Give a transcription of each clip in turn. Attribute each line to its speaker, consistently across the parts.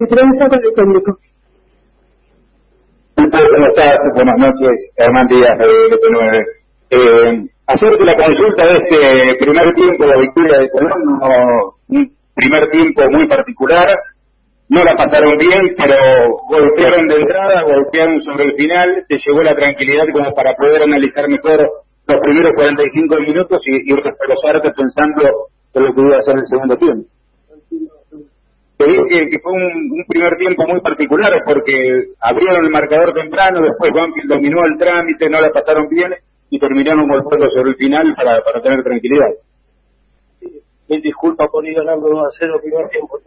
Speaker 1: de prensa con el técnico.
Speaker 2: ¿Cómo estás? Buenas noches, Hernán Díaz de LP9. Eh, hacerte la consulta de este primer tiempo, la victoria de Colón, un primer tiempo muy particular, no la pasaron bien, pero golpearon de entrada, golpearon sobre el final, te llevó la tranquilidad como para poder analizar mejor los primeros 45 minutos y, y pensando en lo que iba a hacer el segundo tiempo. Te dije que fue un, primer tiempo muy particular porque abrieron el marcador temprano, después Banfield dominó el trámite, no la pasaron bien y terminaron golpeando sobre el final para, para tener tranquilidad.
Speaker 3: Mil disculpas por ir ganando 2 a 0 el primer tiempo.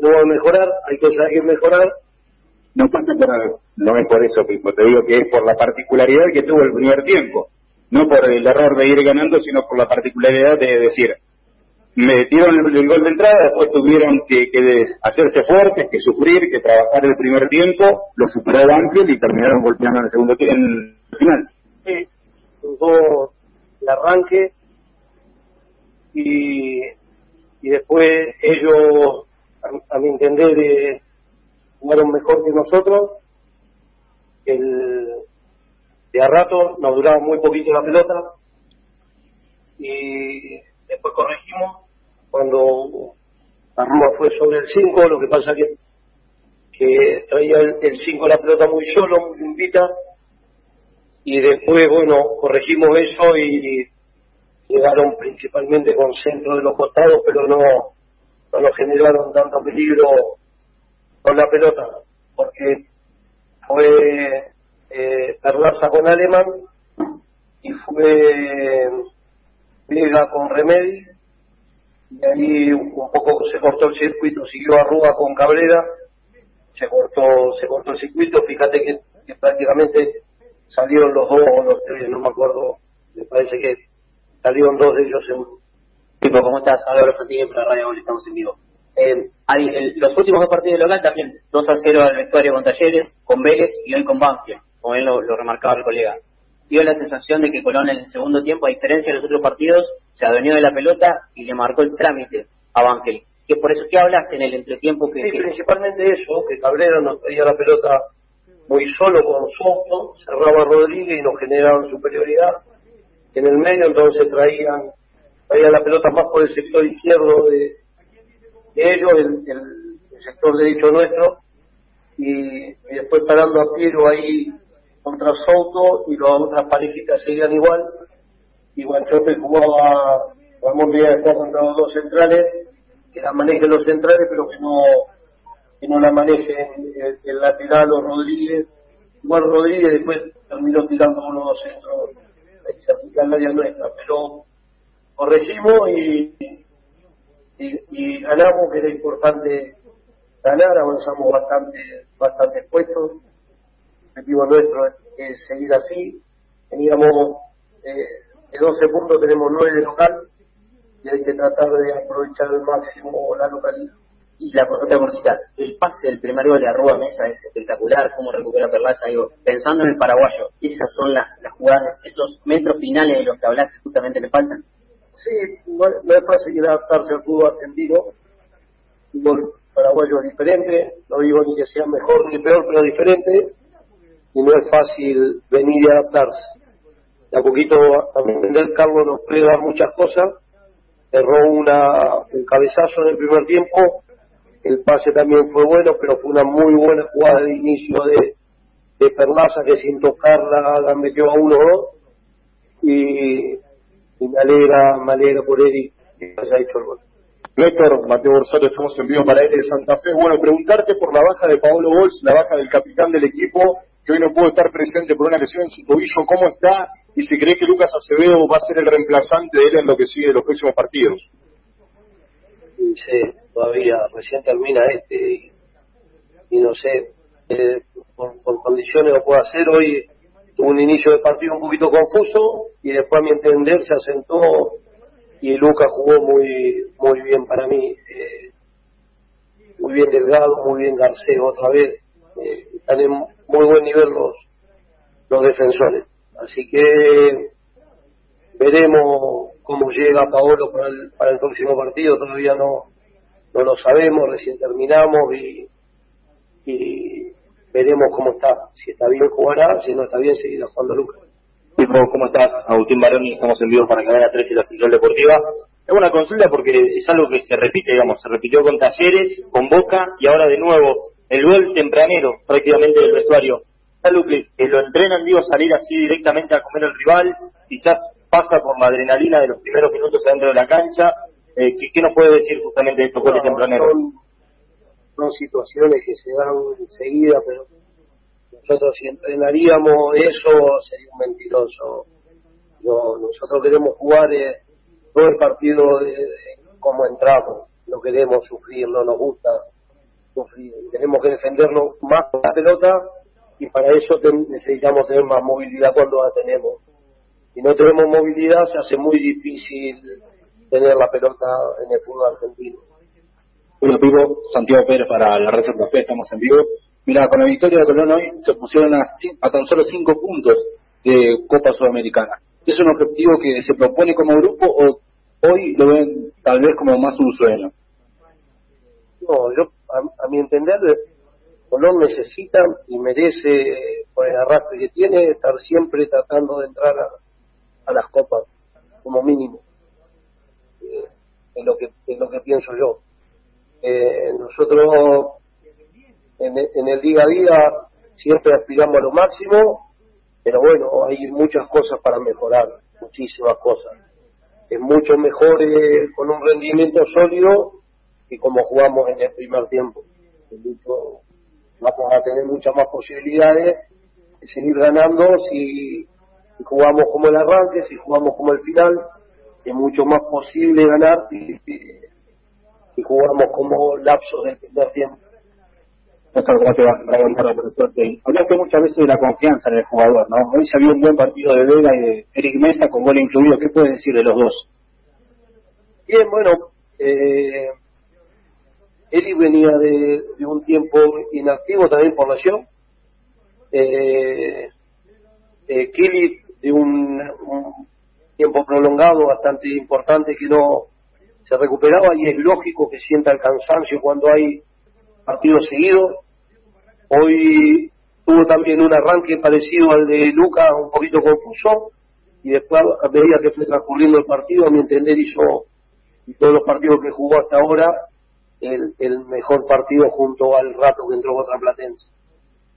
Speaker 3: No va a mejorar, hay cosas que mejorar.
Speaker 2: No pasa por, no es por eso, Pipo, te digo que es por la particularidad que tuvo el primer tiempo. No por el error de ir ganando, sino por la particularidad de decir, metieron el, el gol de entrada, después tuvieron que, hacerse fuertes, que sufrir, que trabajar el primer tiempo, lo superó Banfield y terminaron golpeando en el segundo en el final.
Speaker 3: Sí, tuvo el arranque y, y después ellos, a, mi entender, eh, jugaron mejor que nosotros. El, de a rato nos duraba muy poquito la pelota y después corregimos cuando Arrua fue sobre el 5, lo que pasa que que traía el 5 la pelota muy solo, muy limpita, y después, bueno, corregimos eso y llegaron principalmente con centro de los costados, pero no, no nos generaron tanto peligro con la pelota, porque fue eh, Perlaza con Alemán y fue Vega con Remedi y ahí un poco se cortó el circuito, siguió Arruga con Cabrera, se cortó, se cortó el circuito, fíjate que, prácticamente salieron los dos o los tres, no me acuerdo, me parece que salieron dos de ellos seguro.
Speaker 4: Tipo, ¿cómo estás? Álvaro Fantini para Radio estamos en vivo. Eh, los últimos dos partidos de local también, 2 a 0 al vestuario con Talleres, con Vélez y hoy con Banfield, como él lo, lo remarcaba el colega dio la sensación de que Colón en el segundo tiempo, a diferencia de los otros partidos, se adueñó de la pelota y le marcó el trámite a Bankel. Que por eso que hablaste en el entretiempo que...
Speaker 3: Sí, principalmente eso, que Cabrera nos traía la pelota muy solo con Soto, cerraba Rodríguez y nos generaban superioridad. En el medio entonces traían, traían la pelota más por el sector izquierdo de, ellos, el, sector derecho nuestro, y, y después parando a Piero ahí contra Soto y las otras parejitas seguían igual. Y Guanchope jugaba, vamos a estar contra los dos centrales, que la manejen los centrales, pero que no que no la manejen el, lateral o Rodríguez. Igual Rodríguez después terminó tirando uno dos centros, se aplica al área nuestra, pero corregimos y, y, y ganamos, que era importante ganar, avanzamos bastante, bastante puestos objetivo nuestro es, seguir así. Teníamos eh, de 12 puntos, tenemos 9 de local y hay que tratar de aprovechar al máximo la localidad.
Speaker 4: Y la otra cortita, el pase del primer gol de Arroba Mesa es espectacular, cómo recupera Perlaza, digo, pensando en el paraguayo, esas son las, las jugadas, esos metros finales de los que hablaste justamente le faltan.
Speaker 3: Sí, no, es fácil adaptarse al fútbol argentino, fútbol paraguayo es diferente, no digo ni que sea mejor ni peor, pero diferente, y no es fácil venir y adaptarse. De a poquito, a entender, Carlos nos dar muchas cosas. Erró una, un cabezazo en el primer tiempo, el pase también fue bueno, pero fue una muy buena jugada de inicio de, de Perlaza que sin tocarla la metió a uno o dos. Y, y me alegra, me alegra por él que haya hecho el gol.
Speaker 5: Héctor, Mateo Borsato, estamos en vivo para él de Santa Fe. Bueno, preguntarte por la baja de Pablo Bols, la baja del capitán del equipo, que hoy no pudo estar presente por una lesión en su tobillo, ¿cómo está? Y si cree que Lucas Acevedo va a ser el reemplazante de él en lo que sigue de los próximos partidos.
Speaker 3: Sí, todavía recién termina este y, no sé, eh, por, condiciones lo puedo hacer. Hoy tuvo un inicio de partido un poquito confuso y después a mi entender se asentó y Lucas jugó muy muy bien para mí. Eh, muy bien Delgado, muy bien Garcés otra vez. Eh, están en muy buen nivel los, los defensores. Así que veremos cómo llega Paolo para el, para el próximo partido. Todavía no, no lo sabemos, recién terminamos y, y veremos cómo está. Si está bien jugará, si no está bien seguirá jugando Lucas.
Speaker 1: ¿Cómo estás? Agustín Baroni, estamos en vivo para Cadena 3 y la Central Deportiva. Es una consulta porque es algo que se repite, digamos, se repitió con Talleres, con Boca y ahora de nuevo el gol tempranero prácticamente del vestuario. Es algo que, lo entrenan, digo, salir así directamente a comer al rival, quizás pasa por la adrenalina de los primeros minutos adentro de la cancha. Eh, ¿qué, nos puede decir justamente de estos goles tempraneros?
Speaker 3: Son, situaciones que se dan enseguida, pero nosotros si entrenaríamos eso sería un mentiroso. No, nosotros queremos jugar eh, todo el partido de, como entramos, no queremos sufrir, no nos gusta tenemos que defenderlo más con la pelota y para eso necesitamos tener más movilidad cuando la tenemos. Si no tenemos movilidad se hace muy difícil tener la pelota en el fútbol argentino.
Speaker 6: Bueno, vivo Santiago Pérez para la Red Café, estamos en vivo. Mira, con la victoria de Colón hoy se pusieron a, a tan solo cinco puntos de Copa Sudamericana. ¿Es un objetivo que se propone como grupo o hoy lo ven tal vez como más un sueño?
Speaker 3: No, yo, a, mi entender, Colón necesita y merece, por el arrastre que tiene, estar siempre tratando de entrar a, las copas, como mínimo. Eh, es lo que es lo que pienso yo. Eh, nosotros en, en el día a día siempre aspiramos a lo máximo, pero bueno, hay muchas cosas para mejorar, muchísimas cosas es mucho mejor eh, con un rendimiento sólido que como jugamos en el primer tiempo. vamos a tener muchas más posibilidades de seguir ganando si, jugamos como el arranque, si jugamos como el final. Es mucho más posible ganar si, si, jugamos como lapso del primer tiempo.
Speaker 6: Hablaste muchas veces de la confianza en el jugador, ¿no? Hoy se vio un buen partido de Vega y de Eric Mesa con gol incluido. ¿Qué puedes decir de los dos?
Speaker 3: Bien, bueno, eh, Eric venía de, un tiempo inactivo también por lesión. Eh, eh, Kelly de un, un tiempo prolongado bastante importante que no se recuperaba y es lógico que sienta el cansancio cuando hay partidos seguidos Hoy tuvo también un arranque parecido al de Luca, un poquito confuso, y después, a medida que fue transcurriendo el partido, a mi entender, hizo todos los partidos que jugó hasta ahora el, el mejor partido junto al rato que entró contra Platense.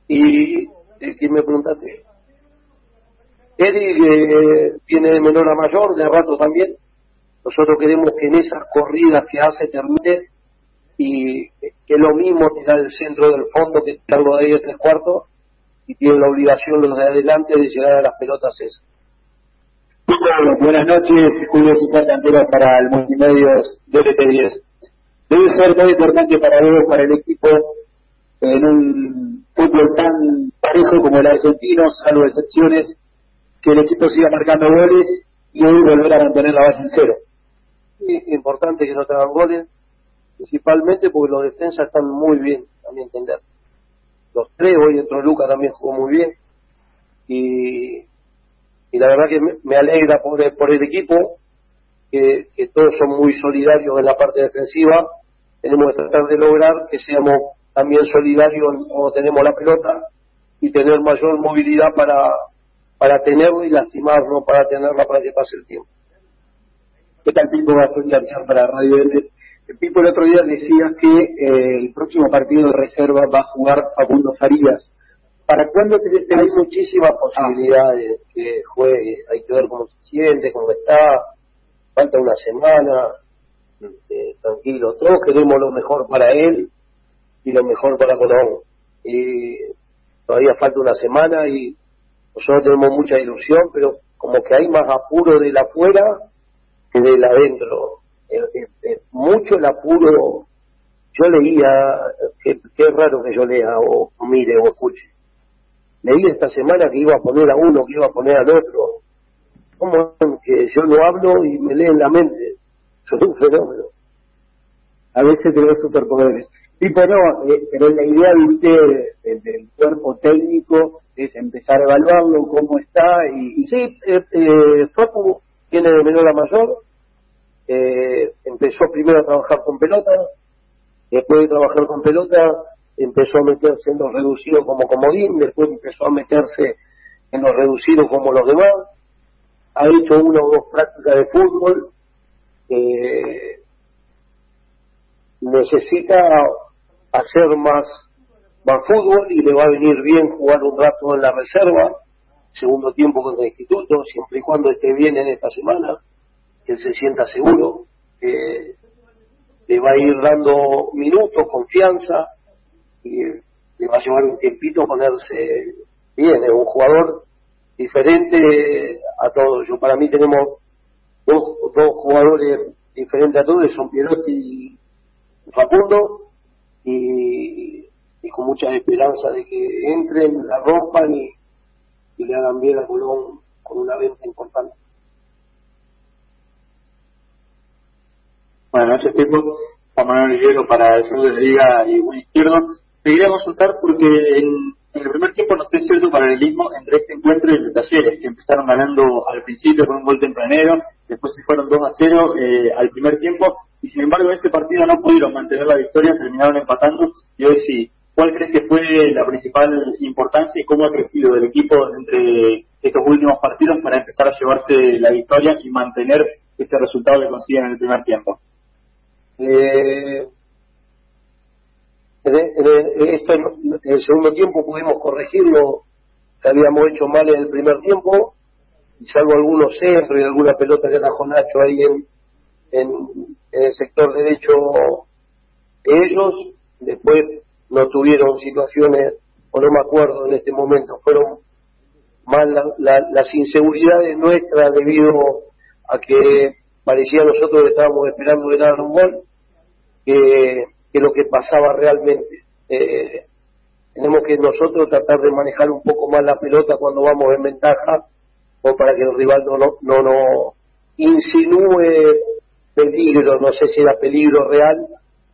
Speaker 3: Y, ¿quién me preguntaste? Eric eh, viene de menor a mayor, de rato también. Nosotros queremos que en esas corridas que hace termine y que lo mismo tirar el centro del fondo que tirarlo de ahí de tres cuartos y tiene la obligación los de adelante de llegar a las pelotas esas.
Speaker 6: Buenas noches, Julio César Cantero para el Multimedios DLT10. Debe ser muy importante para vos, para el equipo, en un fútbol tan parejo como el argentino, salvo excepciones, que el equipo siga marcando goles y hoy volver a mantener la base en cero.
Speaker 3: Es importante que no te hagan goles, principalmente porque los defensas están muy bien, a mi entender. Los tres, hoy dentro Luca también jugó muy bien. Y, y la verdad que me, alegra por el, equipo, que todos son muy solidarios en la parte defensiva. Tenemos que tratar de lograr que seamos también solidarios cuando tenemos la pelota y tener mayor movilidad para, para tenerlo y lastimarlo, para tenerla para que pase el tiempo.
Speaker 6: ¿Qué tal? Va a para Radio Pipo el otro día decía que eh, el próximo partido de reserva va a jugar Facundo Farías. ¿Para cuándo
Speaker 3: Hay muchísimas posibilidades que juegue, hay que ver cómo se siente, cómo está, falta una semana, eh, tranquilo, todos queremos lo mejor para él y lo mejor para Colón. Y todavía falta una semana y nosotros tenemos mucha ilusión, pero como que hay más apuro de la afuera que de la adentro mucho el apuro. Yo leía, que, es raro que yo lea o, mire o escuche. Leí esta semana que iba a poner a uno, que iba a poner al otro. Como que yo no hablo y me leen la mente. Soy un fenómeno.
Speaker 6: A veces tengo superpoderes. Sí, pero, eh, pero la idea de usted, del, cuerpo técnico, es empezar a evaluarlo, cómo está. y,
Speaker 3: Sí, eh, eh, tiene de menor a mayor, eh, empezó primero a trabajar con pelota, Después de trabajar con pelota, empezó a meterse en los reducidos como comodín, después empezó a meterse en los reducidos como los demás. Ha hecho una o dos prácticas de fútbol. Eh, necesita hacer más, más fútbol y le va a venir bien jugar un rato en la reserva, segundo tiempo con el instituto, siempre y cuando esté bien en esta semana, que él se sienta seguro, eh, le va a ir dando minutos, confianza, y le va a llevar un tiempito ponerse bien, es un jugador diferente a todos. Yo para mí tenemos dos, dos jugadores diferentes a todos, son Pierotti y Facundo, y, con mucha esperanza de que entren, la rompan y, le hagan bien a Colón con una venta importante.
Speaker 1: Buenas noches, Pipo. Juan Manuel Rivero para el sur de la Liga y un izquierdo. Te quería consultar porque en, el primer tiempo no estoy cierto paralelismo entre este encuentro y el de Talleres, que empezaron ganando al principio con un gol tempranero, después se fueron 2 a 0 eh, al primer tiempo y sin embargo en ese partido no pudieron mantener la victoria, terminaron empatando y hoy sí. ¿Cuál crees que fue la principal importancia y cómo ha crecido el equipo entre estos últimos partidos para empezar a llevarse la victoria y mantener ese resultado que consiguen en el primer tiempo?
Speaker 3: Eh, en, esto, en el segundo tiempo pudimos corregir lo que habíamos hecho mal en el primer tiempo, y salvo algunos centros y alguna pelota que atajó Nacho ahí en, en, el sector derecho ellos, después no tuvieron situaciones, o no me acuerdo en este momento, fueron más las inseguridades nuestras debido a que parecía nosotros que estábamos esperando dar un gol que, que lo que pasaba realmente. Eh, tenemos que nosotros tratar de manejar un poco más la pelota cuando vamos en ventaja o para que el rival no no, no, no insinúe peligro, no sé si era peligro real,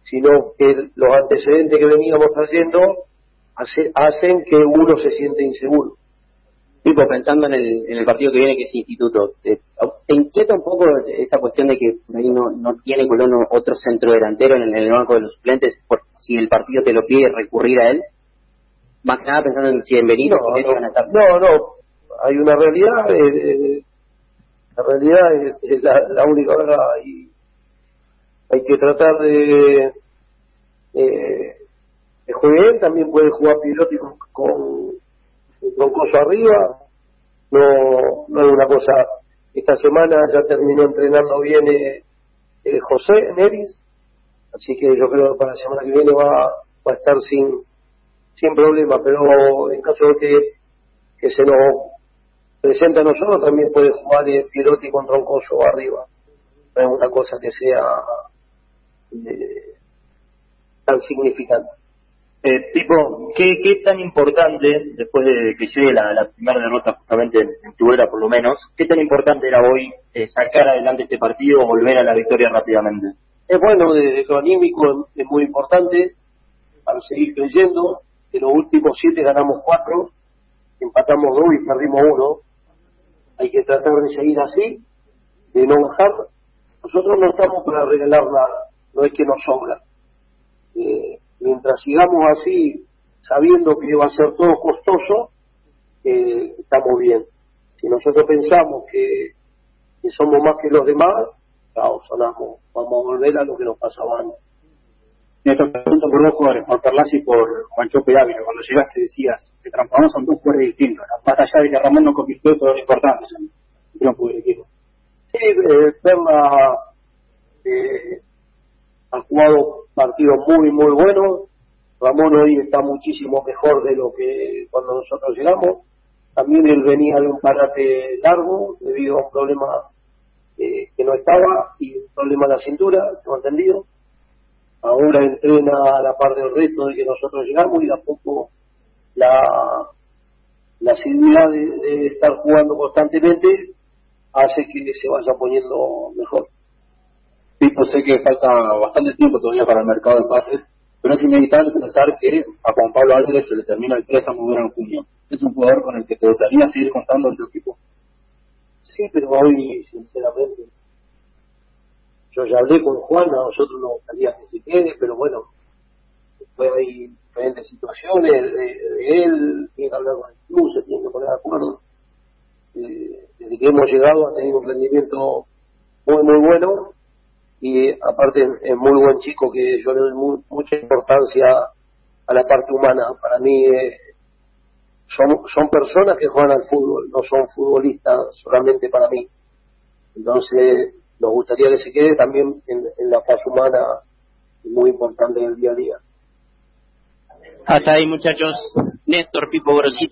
Speaker 3: sino que los antecedentes que veníamos haciendo hacen que uno se siente inseguro.
Speaker 4: Tipo, pensando en el, en el partido que viene, que es Instituto, ¿te, inquieta un poco esa cuestión de que ahí no, no tiene Colón otro centro delantero en el, banco de los suplentes? Por, si el partido te lo pide, recurrir a él. Más que nada pensando en si en Benito,
Speaker 3: no, no, no, hay una realidad, eh, eh, la realidad es, la, única verdad. Y hay que tratar de, eh, de jugar también puede jugar Pirotti con, con, con arriba, no, no es una cosa, esta semana ya terminó entrenando bien eh, eh, José Neris, así que yo creo que para la semana que viene va, va a estar sin sin problema, pero en caso de que, que se nos presenta a nosotros también puede jugar eh, Pirotti con Troncoso arriba, no es una cosa que sea tan significante.
Speaker 1: Eh, tipo, ¿qué, ¿qué tan importante, después de que llegue la, primera derrota justamente en, Tubera por lo menos, qué tan importante era hoy eh, sacar adelante este partido o volver a la victoria rápidamente?
Speaker 3: Es bueno, desde lo anímico es muy importante para seguir creyendo. En los últimos siete ganamos cuatro, empatamos dos y perdimos uno. Hay que tratar de seguir así, de no bajar. Nosotros no estamos para regalar nada no es que nos sobra. Eh, mientras sigamos así, sabiendo que va a ser todo costoso, eh, estamos bien. Si nosotros pensamos que, somos más que los demás, sonamos, vamos a volver a lo que nos pasaba antes.
Speaker 1: Néstor, pregunto por dos jugadores, por Perlas y por Juancho Pedávilo. Cuando llegaste decías, se transformaron son dos jugadores distintos, más allá de que Ramón no convirtió todo lo importante en el equipo.
Speaker 3: Sí, eh, Perla eh, han jugado partidos muy, muy buenos. Ramón hoy está muchísimo mejor de lo que cuando nosotros llegamos. También él venía de un parate largo debido a un problema eh, que no estaba y un problema en la cintura, tengo entendido. Ahora entrena a la par del reto de que nosotros llegamos y a poco la, la asiduidad de estar jugando constantemente hace que se vaya poniendo mejor.
Speaker 1: Sé que falta bastante tiempo todavía para el mercado de pases, pero es inevitable pensar que a Juan Pablo Álvarez se le termina el préstamo en junio. Es un jugador con el que te gustaría seguir contando en tu equipo.
Speaker 3: Sí, pero hoy, sinceramente, yo ya hablé con Juan, a nosotros nos gustaría que se quede, pero bueno, pues hay diferentes situaciones de, él, tiene que hablar con el club, se tiene que poner de acuerdo. Eh, desde que hemos llegado ha tenido un rendimiento muy, muy bueno y aparte es muy buen chico que yo le doy mucha importancia a la parte humana. Para mí eh, son, son personas que juegan al fútbol, no son futbolistas solamente para mí. Entonces nos gustaría que se quede también en, la fase humana muy importante en el día a día.
Speaker 4: Hasta ahí muchachos. Néstor Pipo Grosito.